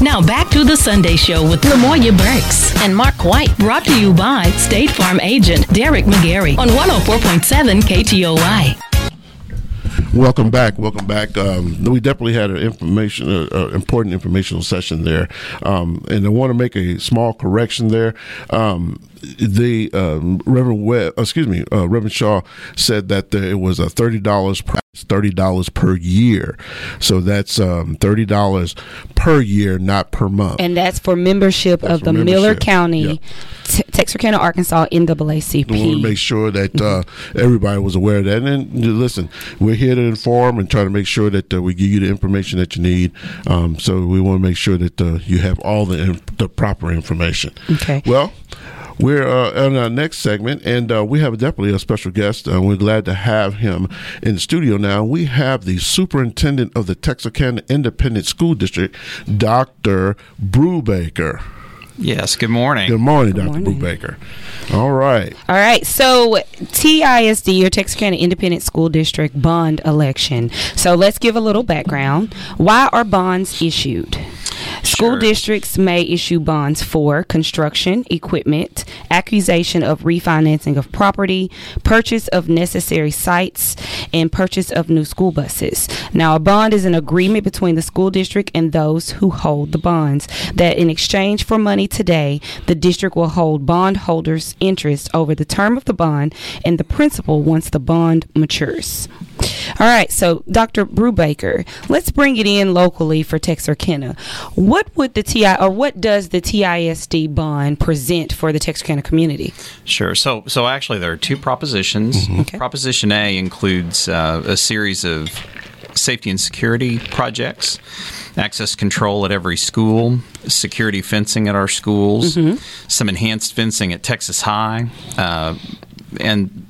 Now back to the Sunday Show with Lamoya Burks and Mark White. Brought to you by State Farm agent Derek McGarry on 104.7 KTOY. Welcome back. Welcome back. Um, we definitely had an information, uh, uh, important informational session there, um, and I want to make a small correction there. Um, the um, Reverend Webb, excuse me, uh, Reverend Shaw said that it was a thirty dollars per thirty dollars per year, so that's um, thirty dollars per year, not per month. And that's for membership That's of for the membership, Miller County, yeah. T- Texarkana, Arkansas We want to make sure that uh, everybody was aware of that. And then, listen, we're here to inform and try to make sure that uh, we give you the information that you need. Um, so we want to make sure that uh, you have all the the proper information. Okay. Well. We're uh, on our next segment, and uh, we have definitely a special guest. Uh, we're glad to have him in the studio now. We have the superintendent of the Texarkana Independent School District, Dr. Brubaker. Yes, good morning. Good morning, Dr. morning. Brubaker. All right. All right. So TISD or Texarkana Independent School District bond election. So let's give a little background. Why are bonds issued? School Sure. districts may issue bonds for construction, equipment, accusation of refinancing of property, purchase of necessary sites, and purchase of new school buses. Now, a bond is an agreement between the school district and those who hold the bonds that in exchange for money today, the district will hold bondholders' interest over the term of the bond and the principal once the bond matures. All right, so Dr. Brubaker, let's bring it in locally for Texarkana. What would the TI or what does the TISD bond present for the Texarkana community? Sure. So, so actually, there are two propositions. Okay. Proposition A includes uh, a series of safety and security projects, access control at every school, security fencing at our schools, some enhanced fencing at Texas High. Uh, and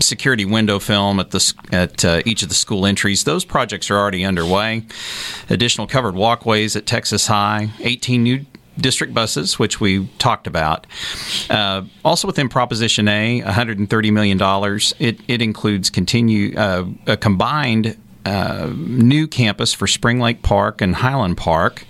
security window film at the at uh, each of the school entries. Those projects are already underway. Additional covered walkways at Texas High. 18 new district buses, which we talked about. Uh, also within Proposition A, $130 million. It, it includes continue uh, a combined uh, new campus for Spring Lake Park and Highland Park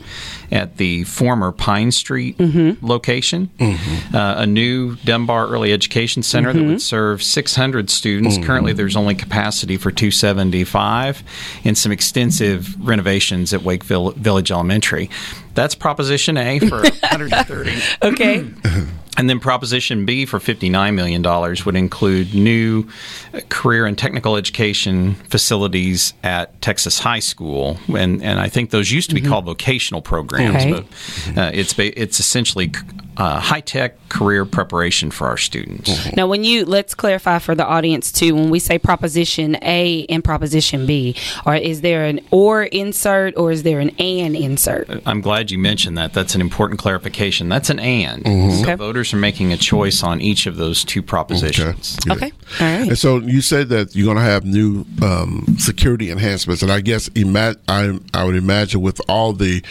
at the former Pine Street location. Uh, a new Dunbar Early Education Center that would serve 600 students. Currently, there's only capacity for 275, and some extensive renovations at Wakeville Village Elementary. That's Proposition A for 130. Okay. And then Proposition B for $59 million would include new uh, career and technical education facilities at Texas High School. And, and I think those used to be called vocational programs, Okay. but uh, it's, ba- it's essentially uh, high tech career preparation for our students. Now, when you let's clarify for the audience too, when we say Proposition A and Proposition B, or is there an or insert or is there an and insert? I'm glad you mentioned that. That's an important clarification. That's an and. So Okay. voters are making a choice on each of those two propositions. Good. Okay. All right. And so you said that you're going to have new um, security enhancements, and I guess ima- I, I would imagine with all the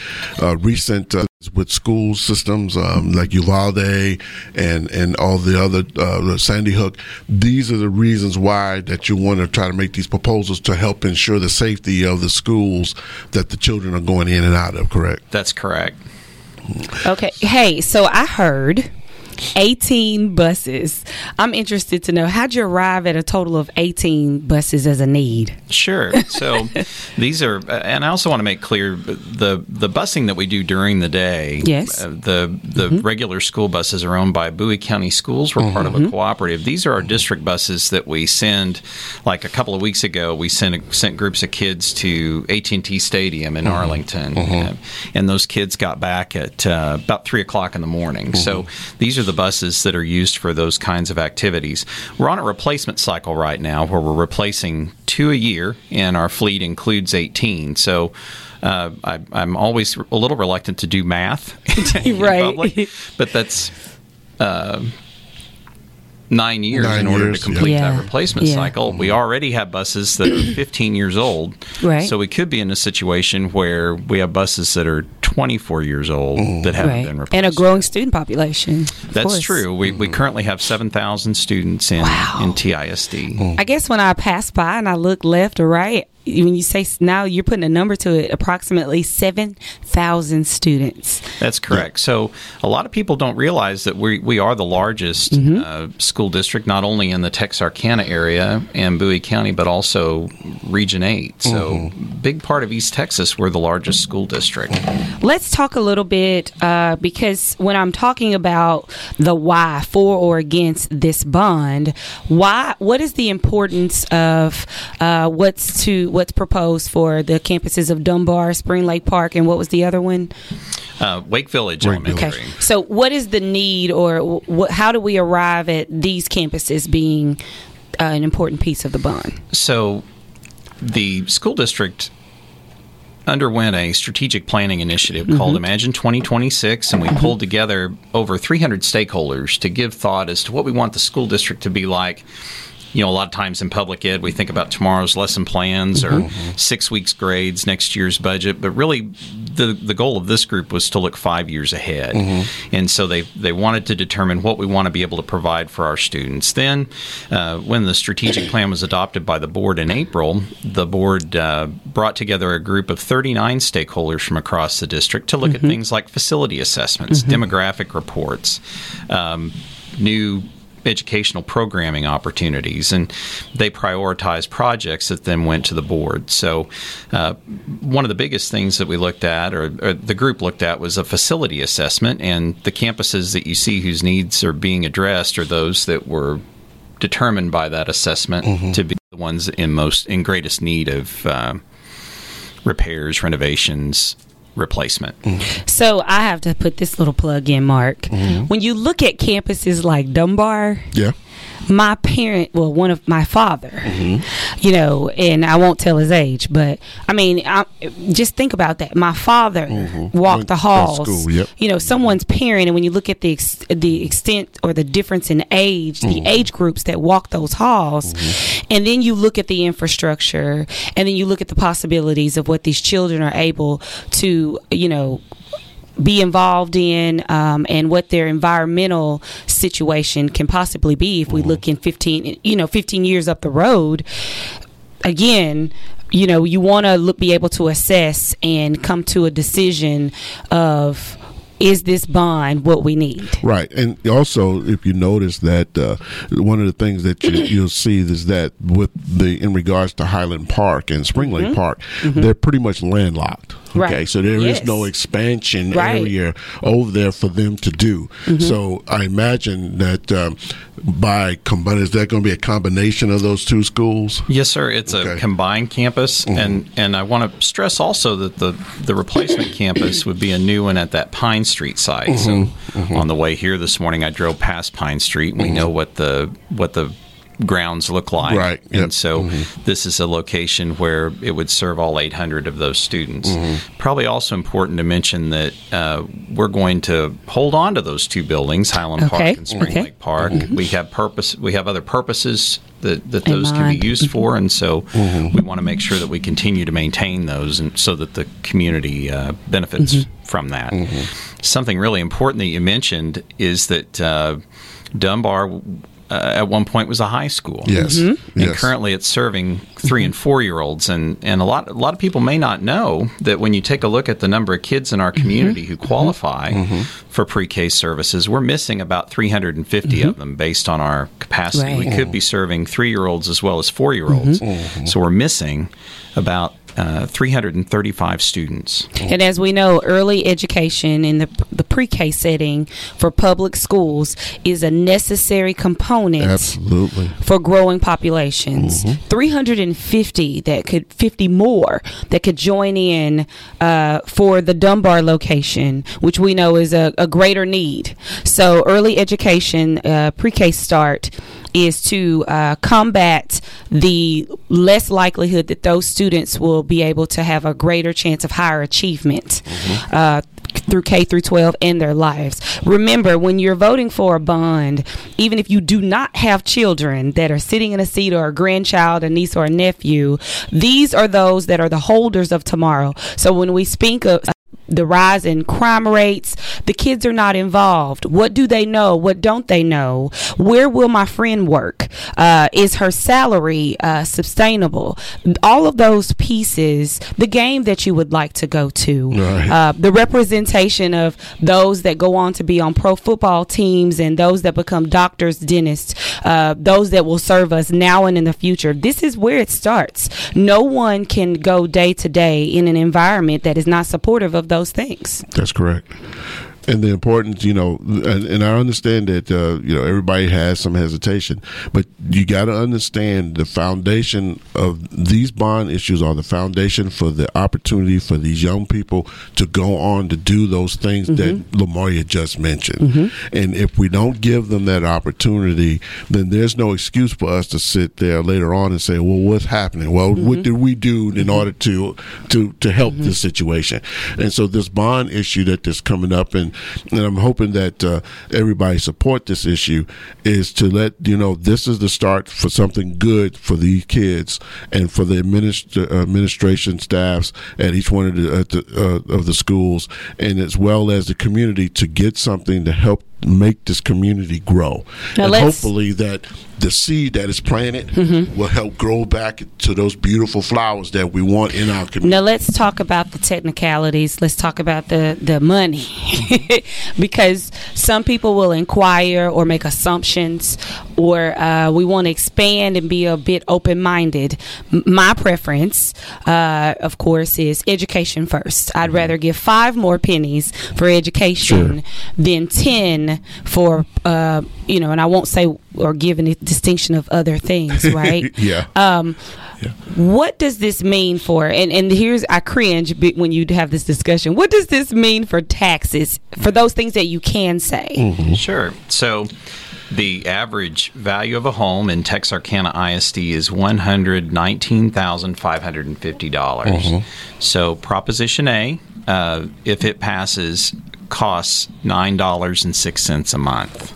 uh, recent uh, with school systems um, like Uvalde and and all the other uh, Sandy Hook, these are the reasons why that you want to try to make these proposals to help ensure the safety of the schools that the children are going in and out of. Correct. That's correct. Okay. Hey, so I heard 18 buses. I'm interested to know how'd you arrive at a total of 18 buses as a need? Sure. So these are, and I also want to make clear the the busing that we do during the day. Yes. uh, the the regular school buses are owned by Bowie County Schools. We're part of a cooperative. These are our district buses that we send. Like a couple of weeks ago, we sent sent groups of kids to AT and T Stadium in Arlington, uh, and those kids got back at uh, about three o'clock in the morning. So these are the buses that are used for those kinds of activities. We're on a replacement cycle right now where we're replacing two a year, and our fleet includes 18. So uh, I, I'm always a little reluctant to do math, Right. public, but that's. Uh, Nine years Nine in order years, to complete yeah. that replacement Yeah. cycle. We mm-hmm. already have buses that are 15 years old. Right. So we could be in a situation where we have buses that are 24 years old mm-hmm. that haven't Right. been replaced. And a growing student population. of That's course. true. We, we mm-hmm. currently have 7,000 students in, Wow. in TISD. I guess when I pass by and I look left or right, when you say now you're putting a number to it, approximately 7,000 students. That's correct. Yeah. So a lot of people don't realize that we, we are the largest mm-hmm. uh, school district, not only in the Texarkana area and Bowie County, but also Region 8. So mm-hmm. big part of East Texas, we're the largest school district. Let's talk a little bit uh, because when I'm talking about the why for or against this bond, why what is the importance of uh, what's to what's proposed for the campuses of Dunbar, Spring Lake Park, and what was the other one? Uh, Wake Village Wake Elementary. Okay. So, what is the need, or wh- how do we arrive at these campuses being uh, an important piece of the bond? So, the school district underwent a strategic planning initiative mm-hmm. called Imagine 2026, and we mm-hmm. pulled together over 300 stakeholders to give thought as to what we want the school district to be like you know, a lot of times in public ed, we think about tomorrow's lesson plans or mm-hmm. six weeks grades, next year's budget. But really, the the goal of this group was to look five years ahead, mm-hmm. and so they they wanted to determine what we want to be able to provide for our students. Then, uh, when the strategic plan was adopted by the board in April, the board uh, brought together a group of 39 stakeholders from across the district to look mm-hmm. at things like facility assessments, mm-hmm. demographic reports. Um, new educational programming opportunities, and they prioritized projects that then went to the board. So, uh, one of the biggest things that we looked at, or, or, the group looked at, was a facility assessment, and the campuses that you see whose needs are being addressed are those that were determined by that assessment mm-hmm. to be the ones in most in greatest need of uh, repairs, renovations, replacement. Mm-hmm. So I have to put this little plug in, Mark. Mm-hmm. When you look at campuses like Dunbar, yeah my parent, well, one of my father, mm-hmm. you know, and I won't tell his age, but I mean, I, just think about that. My father mm-hmm. walked Went the halls, school, yep. you know, someone's parent, and when you look at the ex- the extent or the difference in age, mm-hmm. the age groups that walk those halls, mm-hmm. and then you look at the infrastructure, and then you look at the possibilities of what these children are able to, you know, be involved in um, and what their environmental situation can possibly be if we look in 15 you know 15 years up the road again you know you want to be able to assess and come to a decision of is this bond what we need? Right, and also if you notice that uh, one of the things that you, will see is that with the in regards to Highland Park and Spring Lake mm-hmm. Park, mm-hmm. they're pretty much landlocked. Okay, right. so there yes. is no expansion right. area over there for them to do. Mm-hmm. So I imagine that um, by combining, is that going to be a combination of those two schools? Yes, sir. It's okay. a combined campus, mm-hmm. and and I want to stress also that the the replacement campus would be a new one at that Pine Street site. Mm-hmm. So mm-hmm. on the way here this morning, I drove past Pine Street, we mm-hmm. know what the what the grounds look like. Right. Yep. And so mm-hmm. this is a location where it would serve all 800 of those students. Mm-hmm. Probably also important to mention that uh, we're going to hold on to those two buildings, Highland okay. Park and Spring okay. Lake Park. Mm-hmm. We have purpose. We have other purposes that, that those can be used for, and so mm-hmm. we want to make sure that we continue to maintain those, and so that the community uh, benefits mm-hmm. from that. Mm-hmm. Something really important that you mentioned is that. Uh, Dunbar uh, at one point was a high school. Yes. Mm-hmm. And yes. currently it's serving 3 and 4 year olds and and a lot a lot of people may not know that when you take a look at the number of kids in our mm-hmm. community mm-hmm. who qualify mm-hmm. for pre-K services, we're missing about 350 of mm-hmm. them based on our capacity. Right. We could be serving 3-year-olds as well as 4-year-olds. Mm-hmm. So we're missing about uh, 335 students. And as we know, early education in the, the pre K setting for public schools is a necessary component Absolutely. for growing populations. Mm-hmm. 350 that could, 50 more that could join in uh, for the Dunbar location, which we know is a, a greater need. So, early education, uh, pre K start is to uh, combat the less likelihood that those students will be able to have a greater chance of higher achievement mm-hmm. uh, through K through 12 in their lives. Remember, when you're voting for a bond, even if you do not have children that are sitting in a seat or a grandchild, a niece or a nephew, these are those that are the holders of tomorrow. So when we speak of the rise in crime rates. The kids are not involved. What do they know? What don't they know? Where will my friend work? Uh, is her salary uh, sustainable? All of those pieces. The game that you would like to go to. Right. Uh, the representation of those that go on to be on pro football teams and those that become doctors, dentists, uh, those that will serve us now and in the future. This is where it starts. No one can go day to day in an environment that is not supportive of those things. That's correct. And the importance, you know, and, and I understand that, uh, you know, everybody has some hesitation, but you got to understand the foundation of these bond issues are the foundation for the opportunity for these young people to go on to do those things mm-hmm. that Lamaria just mentioned. Mm-hmm. And if we don't give them that opportunity, then there's no excuse for us to sit there later on and say, well, what's happening? Well, what mm-hmm. did we do in order to, to, to help this situation? And so this bond issue that is coming up and, and I'm hoping that uh, everybody support this issue is to let you know this is the start for something good for these kids and for the administ- administration staffs at each one of the, the uh, of the schools. And as well as the community to get something to help make this community grow Now and hopefully that the seed that is planted will help grow back to those beautiful flowers that we want in our community Now let's talk about the technicalities. Let's talk about the the money, because some people will inquire or make assumptions, or uh, we want to expand and be a bit open minded. My preference, uh, of course, is education first. I'd rather give five more pennies for education than ten for uh, you know, and I won't say or give any distinction of other things, right? yeah Um, what does this mean for? And and here's I cringe when you have this discussion. What does this mean for taxes for those things that you can say? Sure. So the average value of a home in Texarkana ISD is one hundred nineteen thousand five hundred and fifty dollars. So Proposition A, uh, if it passes, costs nine dollars and six cents a month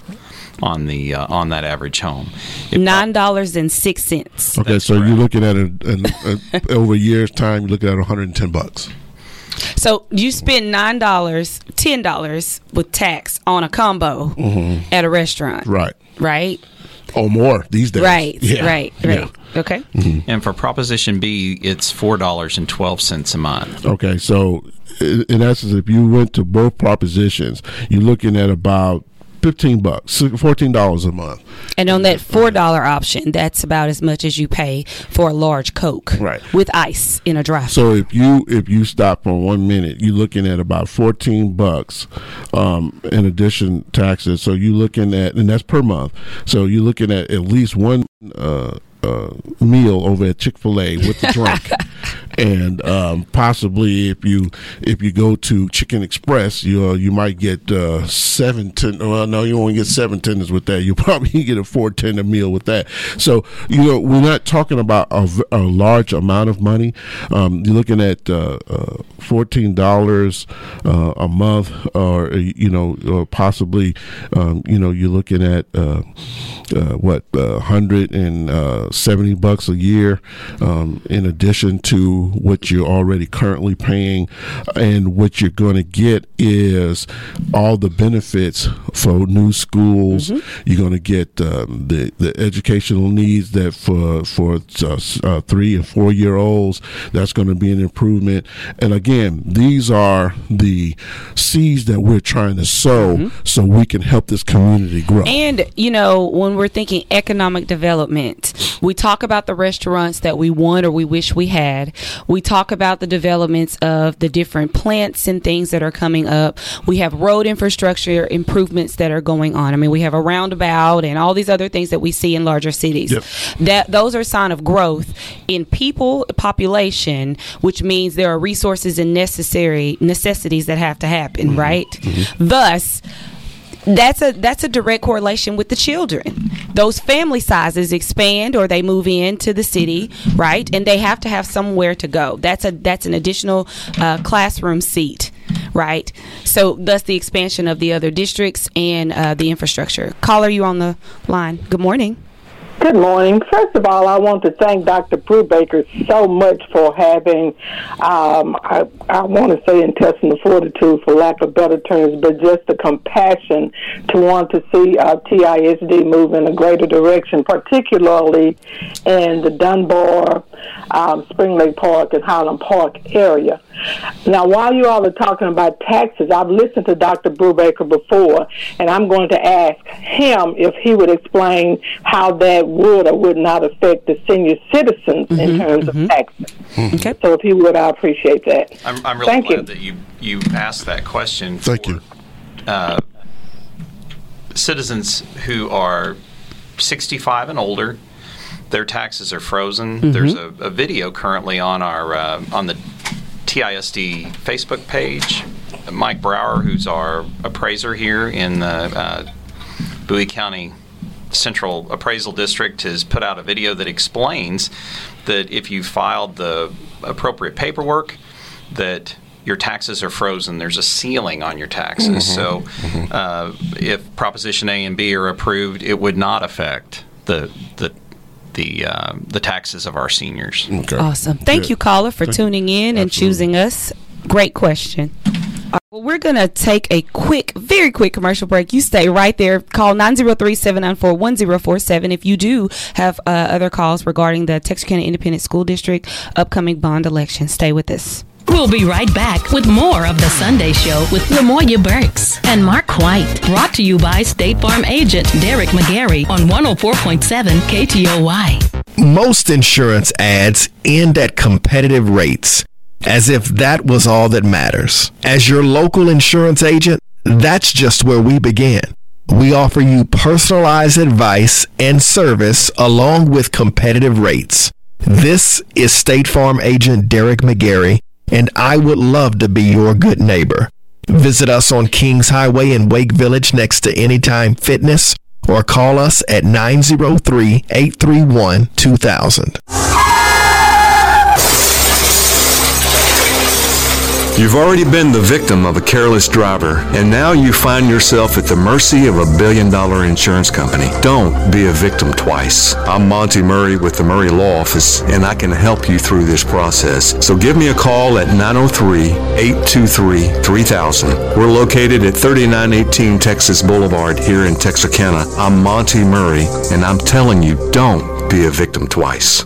on the uh, on that average home. If Nine dollars and six cents. Okay, That's so you're looking at a, a, over a year's time. You're looking at 110 bucks. So you spend nine dollars, ten dollars with tax on a combo at a restaurant, Right, right? Or more these days. Right, Yeah. right, Yeah. right. Okay. Mm-hmm. And for Proposition B, it's four dollars and twelve cents a month. Okay, so in, in essence, if you went to both propositions, you're looking at about 15 bucks, $14 a month. And on that four dollar option, that's about as much as you pay for a large Coke, Right. With ice in a dry. So if you if you stop for one minute, you're looking at about 14 bucks um, in addition taxes. So you're looking at, and that's per month. So you're looking at at least one. Uh, uh, meal over at Chick Fil A with the drink, and um, possibly if you if you go to Chicken Express, you uh, you might get uh, seven ten. Well, no, you won't get seven tenders with that. You probably get a four tender meal with that. So you know we're not talking about a large amount of money. Um, you're looking at uh, uh, fourteen dollars uh, a month, or you know, or possibly um, you know you're looking at uh, uh, what uh, hundred and uh, seventy bucks a year, um, in addition to what you're already currently paying, and what you're going to get is all the benefits for new schools. You're going to get um, the the educational needs that for for uh, uh, three and four year olds. That's going to be an improvement. And again, these are the seeds that we're trying to sow so we can help this community grow. And, you know, when we're thinking economic development, we talk about the restaurants that we want or we wish we had. We talk about the developments of the different plants and things that are coming up. We have road infrastructure improvements that are going on. I mean, we have a roundabout and all these other things that we see in larger cities. Yep. That those are sign of growth in people population, which means there are resources and necessary necessities that have to happen, mm-hmm. right? Mm-hmm. Thus, that's a that's a direct correlation with the children. Those family sizes expand or they move into the city, right? And they have to have somewhere to go. That's a that's an additional uh, classroom seat, right? So thus the expansion of the other districts and uh, the infrastructure. Caller, you on the line? Good morning. Good morning. First of all, I want to thank Dr. Brubaker so much for having, um, I, I want to say intestinal fortitude, for lack of better terms, but just the compassion to want to see uh, TISD move in a greater direction, particularly in the Dunbar, um, Spring Lake Park, and Highland Park area. Now, while you all are talking about taxes, I've listened to Dr. Brubaker before, and I'm going to ask him if he would explain how that would or would not affect the senior citizens mm-hmm, in terms mm-hmm. of taxes. Mm-hmm. Okay. So if he would, I appreciate that. I'm, I'm really Thank glad you. that you, you asked that question. Thank you. Uh, citizens who are 65 and older, their taxes are frozen. Mm-hmm. There's a, a, video currently on our uh, on the TISD Facebook page. Mike Brower, who's our appraiser here in the uh, Bowie County Central Appraisal District has put out a video that explains that if you filed the appropriate paperwork, that your taxes are frozen. There's a ceiling on your taxes. Mm-hmm. So, mm-hmm. Uh, if Proposition A and B are approved, it would not affect the the the uh, the taxes of our seniors. Okay. Awesome. Thank Good. you, caller, for Thank tuning in Absolutely. and choosing us. Great question. Well, we're going to take a quick, very quick commercial break. You stay right there. Call 903 794 1047 if you do have uh, other calls regarding the Texarkana Independent School District upcoming bond election. Stay with us. We'll be right back with more of the Sunday Show with Lamoya Burks and Mark White. Brought to you by State Farm agent Derek McGarry on 104.7 KTOY. Most insurance ads end at competitive rates as if that was all that matters. As your local insurance agent, that's just where we begin. We offer you personalized advice and service along with competitive rates. This is State Farm agent Derek McGarry, and I would love to be your good neighbor. Visit us on Kings Highway in Wake Village next to Anytime Fitness or call us at 903 831 2000. You've already been the victim of a careless driver, and now you find yourself at the mercy of a billion dollar insurance company. Don't be a victim twice. I'm Monty Murray with the Murray Law Office, and I can help you through this process. So give me a call at 903 823 3000. We're located at 3918 Texas Boulevard here in Texarkana. I'm Monty Murray, and I'm telling you, don't be a victim twice.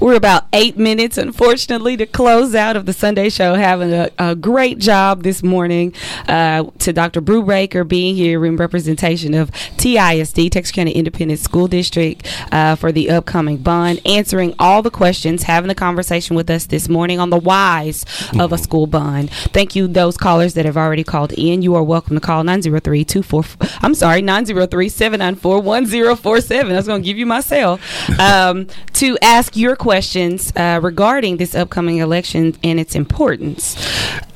We're about eight minutes, unfortunately, to close out of the Sunday show. Having a, a great job this morning uh, to Dr. Brubaker being here in representation of TISD, Texarkana Independent School District, uh, for the upcoming bond, answering all the questions, having a conversation with us this morning on the whys of a school bond. Thank you, those callers that have already called in. You are welcome to call 903 24. I'm sorry, 903 794 1047. I was going to give you my cell um, to ask your questions uh, regarding this upcoming election and its importance.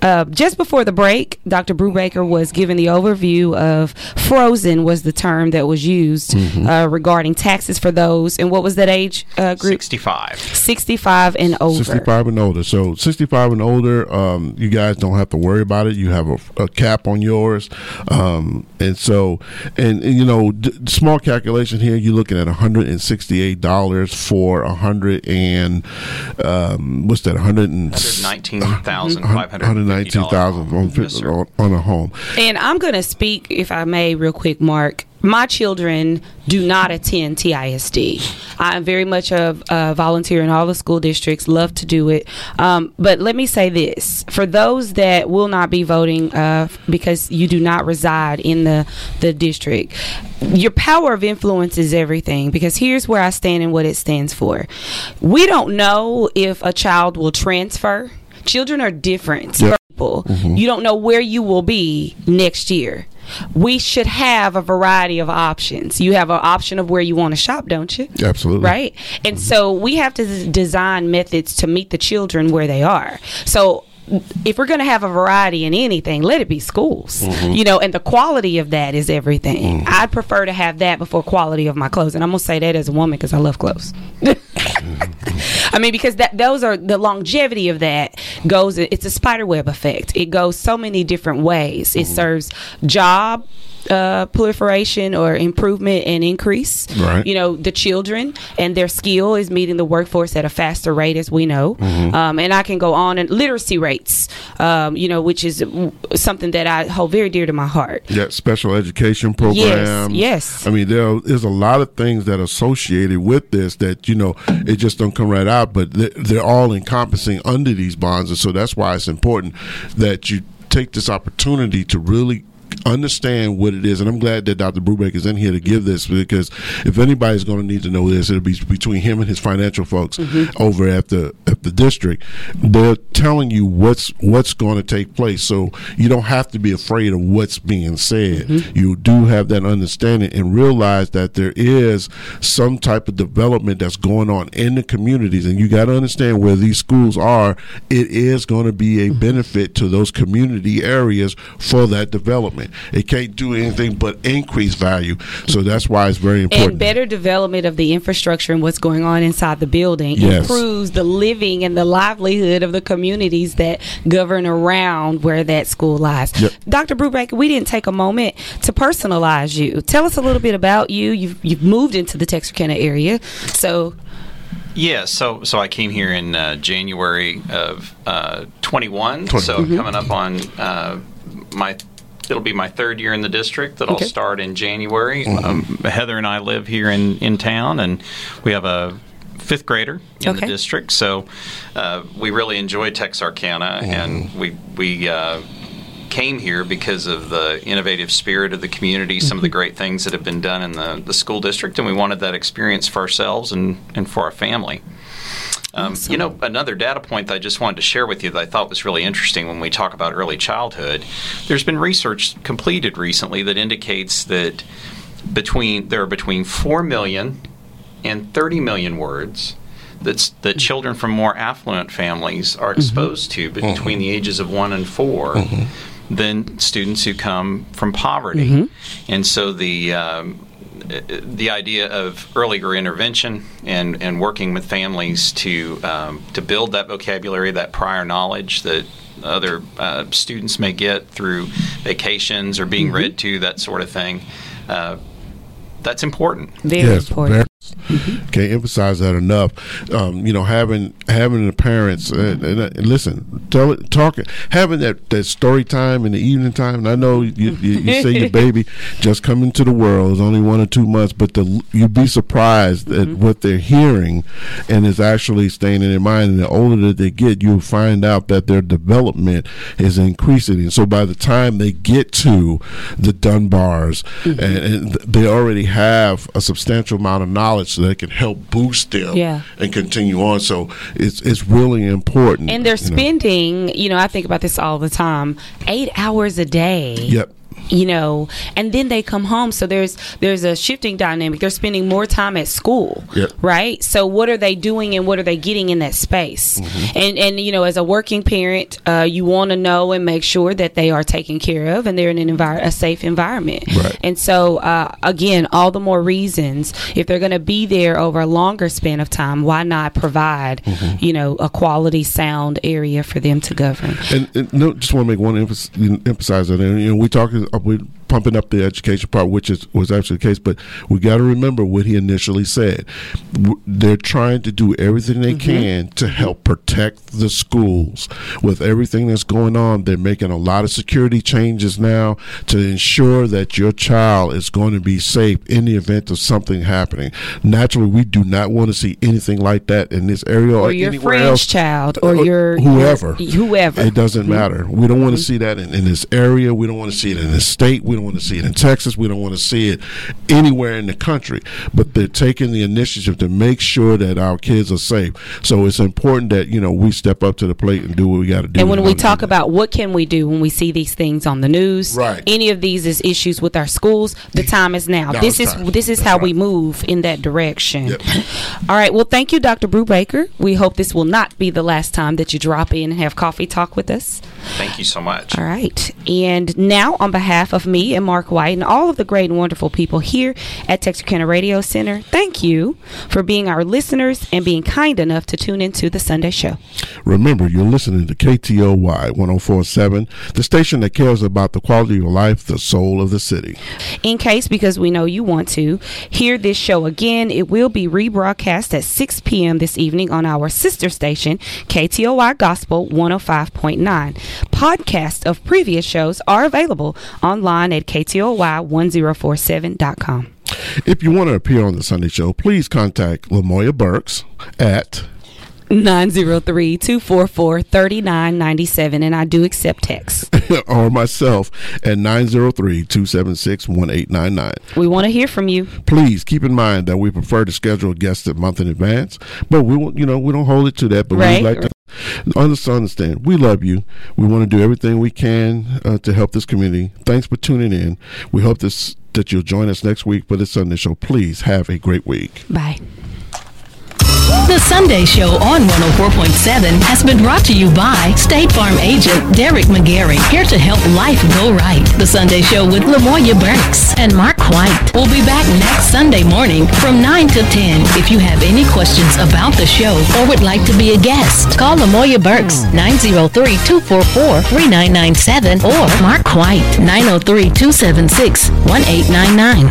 Uh, just before the break, Dr. Brubaker was given the overview of frozen was the term that was used mm-hmm. uh, regarding taxes for those. And what was that age uh, group? 65. 65 and older. 65 and older. So 65 and older, um, you guys don't have to worry about it. You have a, a cap on yours. Um, and so, and, and you know, d- small calculation here, you're looking at $168 for 100 and um, what's that? 119,500. 119,000 yes, on, on a home. And I'm going to speak, if I may, real quick, Mark my children do not attend TISD. I'm very much a, a, volunteer in all the school districts, love to do it. Um, but let me say this for those that will not be voting uh, because you do not reside in the, the district, your power of influence is everything because here's where I stand and what it stands for. We don't know if a child will transfer. Children are different. Yep. Mm-hmm. You don't know where you will be next year we should have a variety of options. You have an option of where you want to shop, don't you? Absolutely. Right? And mm-hmm. so we have to design methods to meet the children where they are. So if we're going to have a variety in anything, let it be schools. Mm-hmm. You know, and the quality of that is everything. Mm-hmm. I'd prefer to have that before quality of my clothes, and I'm gonna say that as a woman because I love clothes. I mean, because that those are the longevity of that goes. It's a spider web effect. It goes so many different ways. It mm-hmm. serves job uh, proliferation or improvement and increase. Right. You know, the children and their skill is meeting the workforce at a faster rate, as we know. Um, and I can go on and literacy rates, um, you know, which is something that I hold very dear to my heart. Yeah, special education programs. yes. I mean, there's a lot of things that are associated with this that you know it just don't come right out, but they're, they're all encompassing under these bonds, and so that's why it's important that you take this opportunity to really understand what it is and i'm glad that dr brubaker is in here to give this because if anybody's going to need to know this it'll be between him and his financial folks mm-hmm. over at the at the district. They're telling you what's what's going to take place so you don't have to be afraid of what's being said. Mm-hmm. You do have that understanding and realize that there is some type of development that's going on in the communities and you got to understand where these schools are. It is going to be a mm-hmm. benefit to those community areas for that development it can't do anything but increase value so that's why it's very important And better development of the infrastructure and what's going on inside the building Yes. improves the living and the livelihood of the communities that govern around where that school lies. Yep. Dr. Brubaker, we didn't take a moment to personalize you. Tell us a little bit about you. You've, you've moved into the Texarkana area. So, Yeah, so so I came here in uh, January of uh, 21. So Mm-hmm. coming up on uh, my. It'll be my third year in the district that Okay. I'll start in January. Um, Heather and I live here in, in town, and we have a fifth grader in Okay. the district. So uh, we really enjoy Texarkana, and we we uh, came here because of the innovative spirit of the community, some of the great things that have been done in the, the school district, and we wanted that experience for ourselves and, and for our family. Um, You know, another data point that I just wanted to share with you that I thought was really interesting when we talk about early childhood. There's been research completed recently that indicates that between there are between four million and 30 million words that's, that mm-hmm. children from more affluent families are mm-hmm. exposed to between mm-hmm. the ages of one and 4 than students who come from poverty. And so the um, the idea of earlier intervention and, and working with families to um, to build that vocabulary, that prior knowledge that other uh, students may get through vacations or being read to, that sort of thing. Uh, that's important. very yes, important. very- Can't emphasize that enough. Um, you know, having having the parents uh, and, and, and listen, tell it, talk it, having that, that story time in the evening time. And I know you, you, you say your baby just come into the world is only one or two months, but the, you'd be surprised at mm-hmm. what they're hearing, and it's actually staying in their mind. And the older that they get, you'll find out that their development is increasing. And so by the time they get to the Dunbars, mm-hmm. and, and they already have a substantial amount of knowledge so that can help boost them Yeah. and continue on. So it's it's really important. And they're you know. spending, you know, I think about this all the time, eight hours a day. Yep. You know, and then they come home. So there's there's a shifting dynamic. They're spending more time at school, Yep. right? So what are they doing, and what are they getting in that space? Mm-hmm. And and you know, as a working parent, uh, you want to know and make sure that they are taken care of and they're in an envir- a safe environment. Right. And so uh, again, all the more reasons if they're going to be there over a longer span of time, why not provide, Mm-hmm. you know, a quality sound area for them to govern? And, and no, just want to make one emphasis, emphasize that. You know, we talking, we pumping up the education part, which is was actually the case. But we got to remember what he initially said. They're trying to do everything they mm-hmm. can to help protect the schools. With everything that's going on, they're making a lot of security changes now to ensure that your child is going to be safe in the event of something happening. Naturally, we do not want to see anything like that in this area or, Or your anywhere friend's else. child or Uh, your whoever, your- whoever. It doesn't mm-hmm. matter. We don't want to mm-hmm. see that in, in this area. We don't want to see it in this state. We don't want to see it in Texas. We don't want to see it anywhere in the country. But they're taking the initiative to make sure that our kids are safe. So it's important that you know we step up to the plate and do what we got to do. And when we talk about what can we do when we see these things on the news, Right. Any of these is issues with our schools. The time is now. Now this is time. this is That's how we move in that direction. Yep. All right. Well, thank you, Dr. Brubaker. We hope this will not be the last time that you drop in and have coffee talk with us. Thank you so much. All right. And now, on behalf of me, And Mark White and all of the great and wonderful people here at Texarkana Radio Center, thank you for being our listeners and being kind enough to tune into the Sunday show. Remember, you're listening to KTOY 1047, the station that cares about the quality of life, the soul of the city. In case, because we know you want to, hear this show again, it will be rebroadcast at 6 p.m. this evening on our sister station, KTOY Gospel 105.9. Podcasts of previous shows are available online at KTOY1047.com. If you want to appear on the Sunday show, please contact Lamoya Burks at 903-244-3997 and I do accept text. or myself at 903-276-1899. We want to hear from you. Please keep in mind that we prefer to schedule guests a month in advance, but we you know, we don't hold it to that, but Right. we like to understand. We love you. We want to do everything we can uh, to help this community. Thanks for tuning in. We hope this that you'll join us next week for the Sunday show. Please have a great week. Bye. The Sunday Show on 104.7 has been brought to you by State Farm agent Derek McGarry, here to help life go right. The Sunday Show with Lamoya Burks and Mark White. We'll be back next Sunday morning from 9 to 10. If you have any questions about the show or would like to be a guest, call Lamoya Burks 903-244-3997 or Mark White 903-276-1899.